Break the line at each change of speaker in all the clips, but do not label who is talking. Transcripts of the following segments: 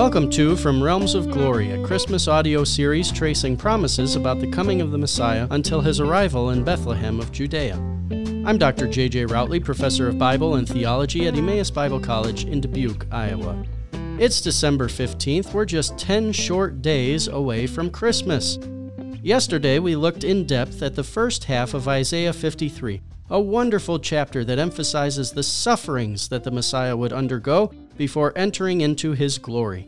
Welcome to From Realms of Glory, a Christmas audio series tracing promises about the coming of the Messiah until his arrival in Bethlehem of Judea. I'm Dr. J.J. Routley, professor of Bible and theology at Emmaus Bible College in Dubuque, Iowa. It's December 15th. We're just 10 short days away from Christmas. Yesterday, we looked in depth at the first half of Isaiah 53, a wonderful chapter that emphasizes the sufferings that the Messiah would undergo before entering into his glory.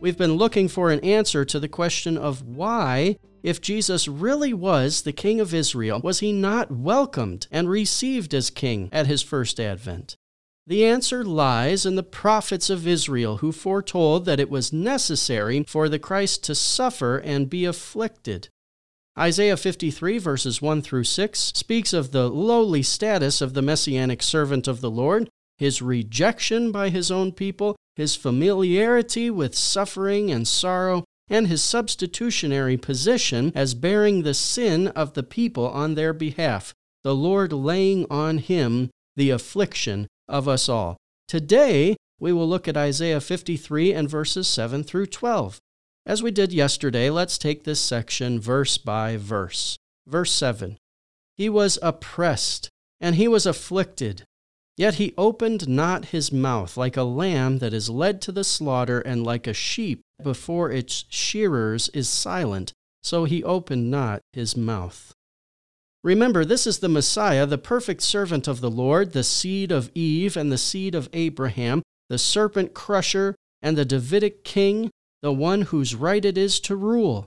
We've been looking for an answer to the question of why, if Jesus really was the King of Israel, was he not welcomed and received as King at his first advent? The answer lies in the prophets of Israel who foretold that it was necessary for the Christ to suffer and be afflicted. Isaiah 53, verses 1 through 6, speaks of the lowly status of the messianic servant of the Lord his rejection by his own people, his familiarity with suffering and sorrow, and his substitutionary position as bearing the sin of the people on their behalf, the Lord laying on him the affliction of us all. Today, we will look at Isaiah 53 and verses 7 through 12. As we did yesterday, let's take this section verse by verse. Verse 7 He was oppressed, and he was afflicted Yet he opened not his mouth, like a lamb that is led to the slaughter, and like a sheep before its shearers is silent, so he opened not his mouth. Remember, this is the Messiah, the perfect servant of the Lord, the seed of Eve and the seed of Abraham, the serpent crusher and the Davidic king, the one whose right it is to rule.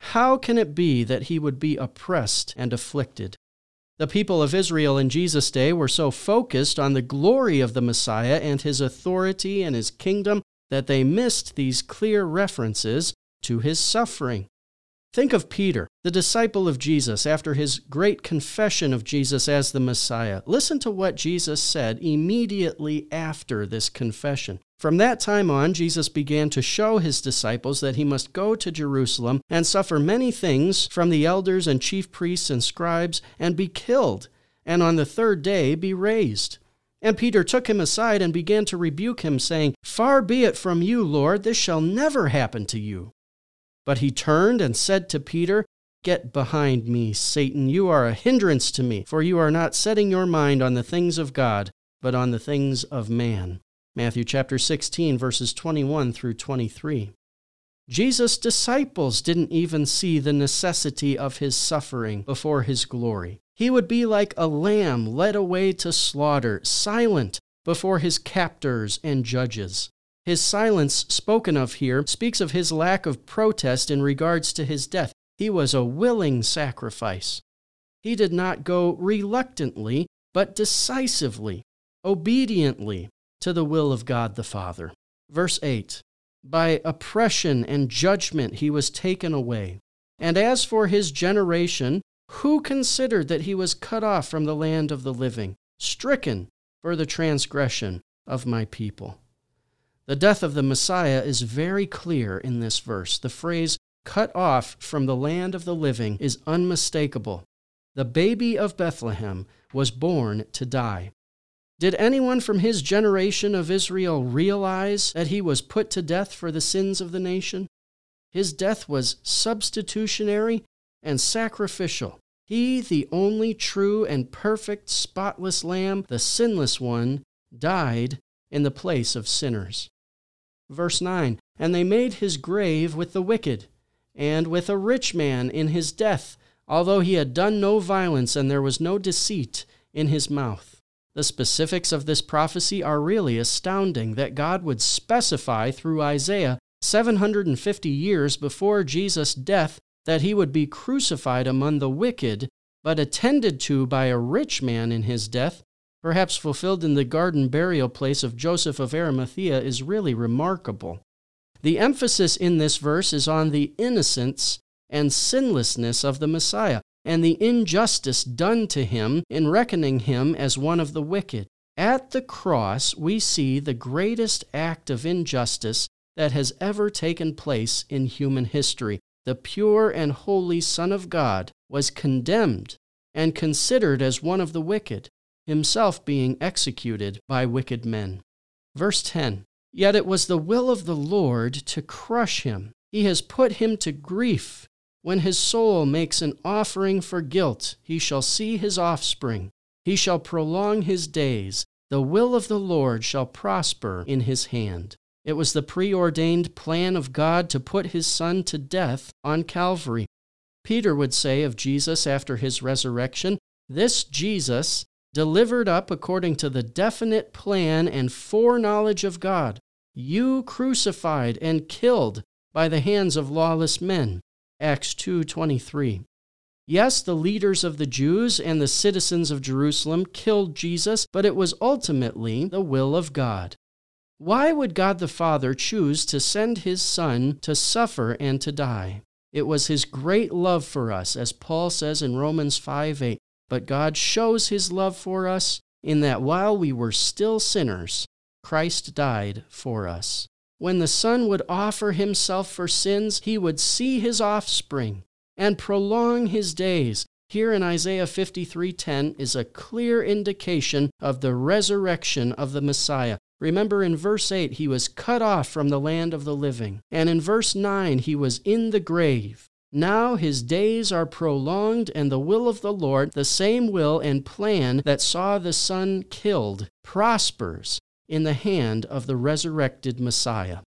How can it be that he would be oppressed and afflicted? The people of Israel in Jesus' day were so focused on the glory of the Messiah and his authority and his kingdom that they missed these clear references to his suffering. Think of Peter, the disciple of Jesus, after his great confession of Jesus as the Messiah. Listen to what Jesus said immediately after this confession. From that time on, Jesus began to show his disciples that he must go to Jerusalem and suffer many things from the elders and chief priests and scribes and be killed, and on the third day be raised. And Peter took him aside and began to rebuke him, saying, Far be it from you, Lord, this shall never happen to you. But he turned and said to Peter, Get behind me, Satan. You are a hindrance to me, for you are not setting your mind on the things of God, but on the things of man. Matthew chapter 16, verses 21 through 23. Jesus' disciples didn't even see the necessity of his suffering before his glory. He would be like a lamb led away to slaughter, silent before his captors and judges. His silence, spoken of here, speaks of his lack of protest in regards to his death. He was a willing sacrifice. He did not go reluctantly, but decisively, obediently to the will of God the Father. Verse 8 By oppression and judgment he was taken away. And as for his generation, who considered that he was cut off from the land of the living, stricken for the transgression of my people? The death of the Messiah is very clear in this verse. The phrase, cut off from the land of the living, is unmistakable. The baby of Bethlehem was born to die. Did anyone from his generation of Israel realize that he was put to death for the sins of the nation? His death was substitutionary and sacrificial. He, the only true and perfect, spotless Lamb, the sinless one, died in the place of sinners. Verse 9 And they made his grave with the wicked, and with a rich man in his death, although he had done no violence and there was no deceit in his mouth. The specifics of this prophecy are really astounding that God would specify through Isaiah 750 years before Jesus' death that he would be crucified among the wicked, but attended to by a rich man in his death, perhaps fulfilled in the garden burial place of Joseph of Arimathea, is really remarkable. The emphasis in this verse is on the innocence and sinlessness of the Messiah and the injustice done to him in reckoning him as one of the wicked. At the cross, we see the greatest act of injustice that has ever taken place in human history. The pure and holy Son of God was condemned and considered as one of the wicked himself being executed by wicked men. Verse 10 Yet it was the will of the Lord to crush him. He has put him to grief. When his soul makes an offering for guilt, he shall see his offspring. He shall prolong his days. The will of the Lord shall prosper in his hand. It was the preordained plan of God to put his Son to death on Calvary. Peter would say of Jesus after his resurrection, This Jesus, delivered up according to the definite plan and foreknowledge of God, you crucified and killed by the hands of lawless men. Acts 2:23. Yes, the leaders of the Jews and the citizens of Jerusalem killed Jesus, but it was ultimately the will of God. Why would God the Father choose to send his Son to suffer and to die? It was his great love for us, as Paul says in Romans 5 8. But God shows his love for us in that while we were still sinners, Christ died for us. When the Son would offer himself for sins, he would see his offspring and prolong his days. Here in Isaiah 53:10 is a clear indication of the resurrection of the Messiah. Remember in verse 8 he was cut off from the land of the living, and in verse 9 he was in the grave. Now his days are prolonged, and the will of the Lord, the same will and plan that saw the Son killed, prospers in the hand of the resurrected Messiah.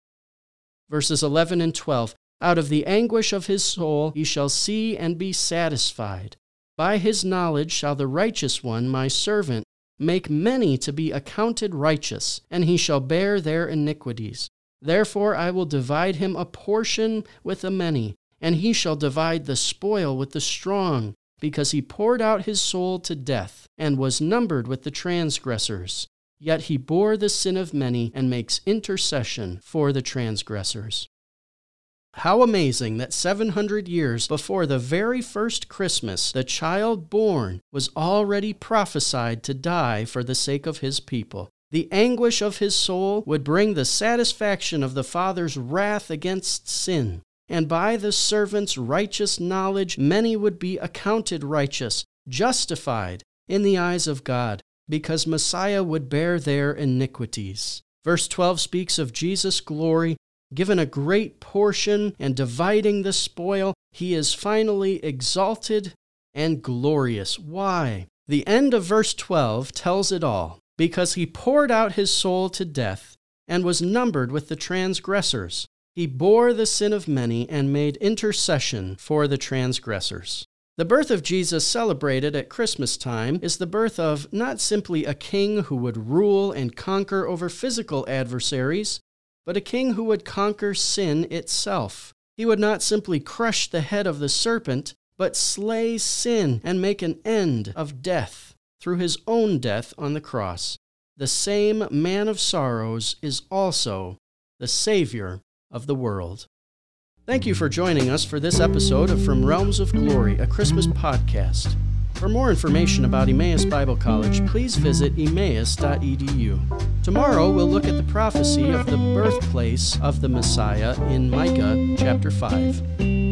Verses 11 and 12 Out of the anguish of his soul he shall see and be satisfied. By his knowledge shall the righteous one, my servant, make many to be accounted righteous, and he shall bear their iniquities. Therefore I will divide him a portion with the many, and he shall divide the spoil with the strong, because he poured out his soul to death, and was numbered with the transgressors. Yet he bore the sin of many and makes intercession for the transgressors. How amazing that 700 years before the very first Christmas, the child born was already prophesied to die for the sake of his people. The anguish of his soul would bring the satisfaction of the Father's wrath against sin. And by the servant's righteous knowledge, many would be accounted righteous, justified in the eyes of God, because Messiah would bear their iniquities. Verse 12 speaks of Jesus' glory. Given a great portion and dividing the spoil, he is finally exalted and glorious. Why? The end of verse 12 tells it all. Because he poured out his soul to death and was numbered with the transgressors. He bore the sin of many and made intercession for the transgressors. The birth of Jesus celebrated at Christmas time is the birth of not simply a king who would rule and conquer over physical adversaries, but a king who would conquer sin itself. He would not simply crush the head of the serpent, but slay sin and make an end of death through his own death on the cross. The same man of sorrows is also the Savior of the world. Thank you for joining us for this episode of From Realms of Glory, a Christmas podcast. For more information about Emmaus Bible College, please visit emmaus.edu. Tomorrow we'll look at the prophecy of the birthplace of the Messiah in Micah chapter 5.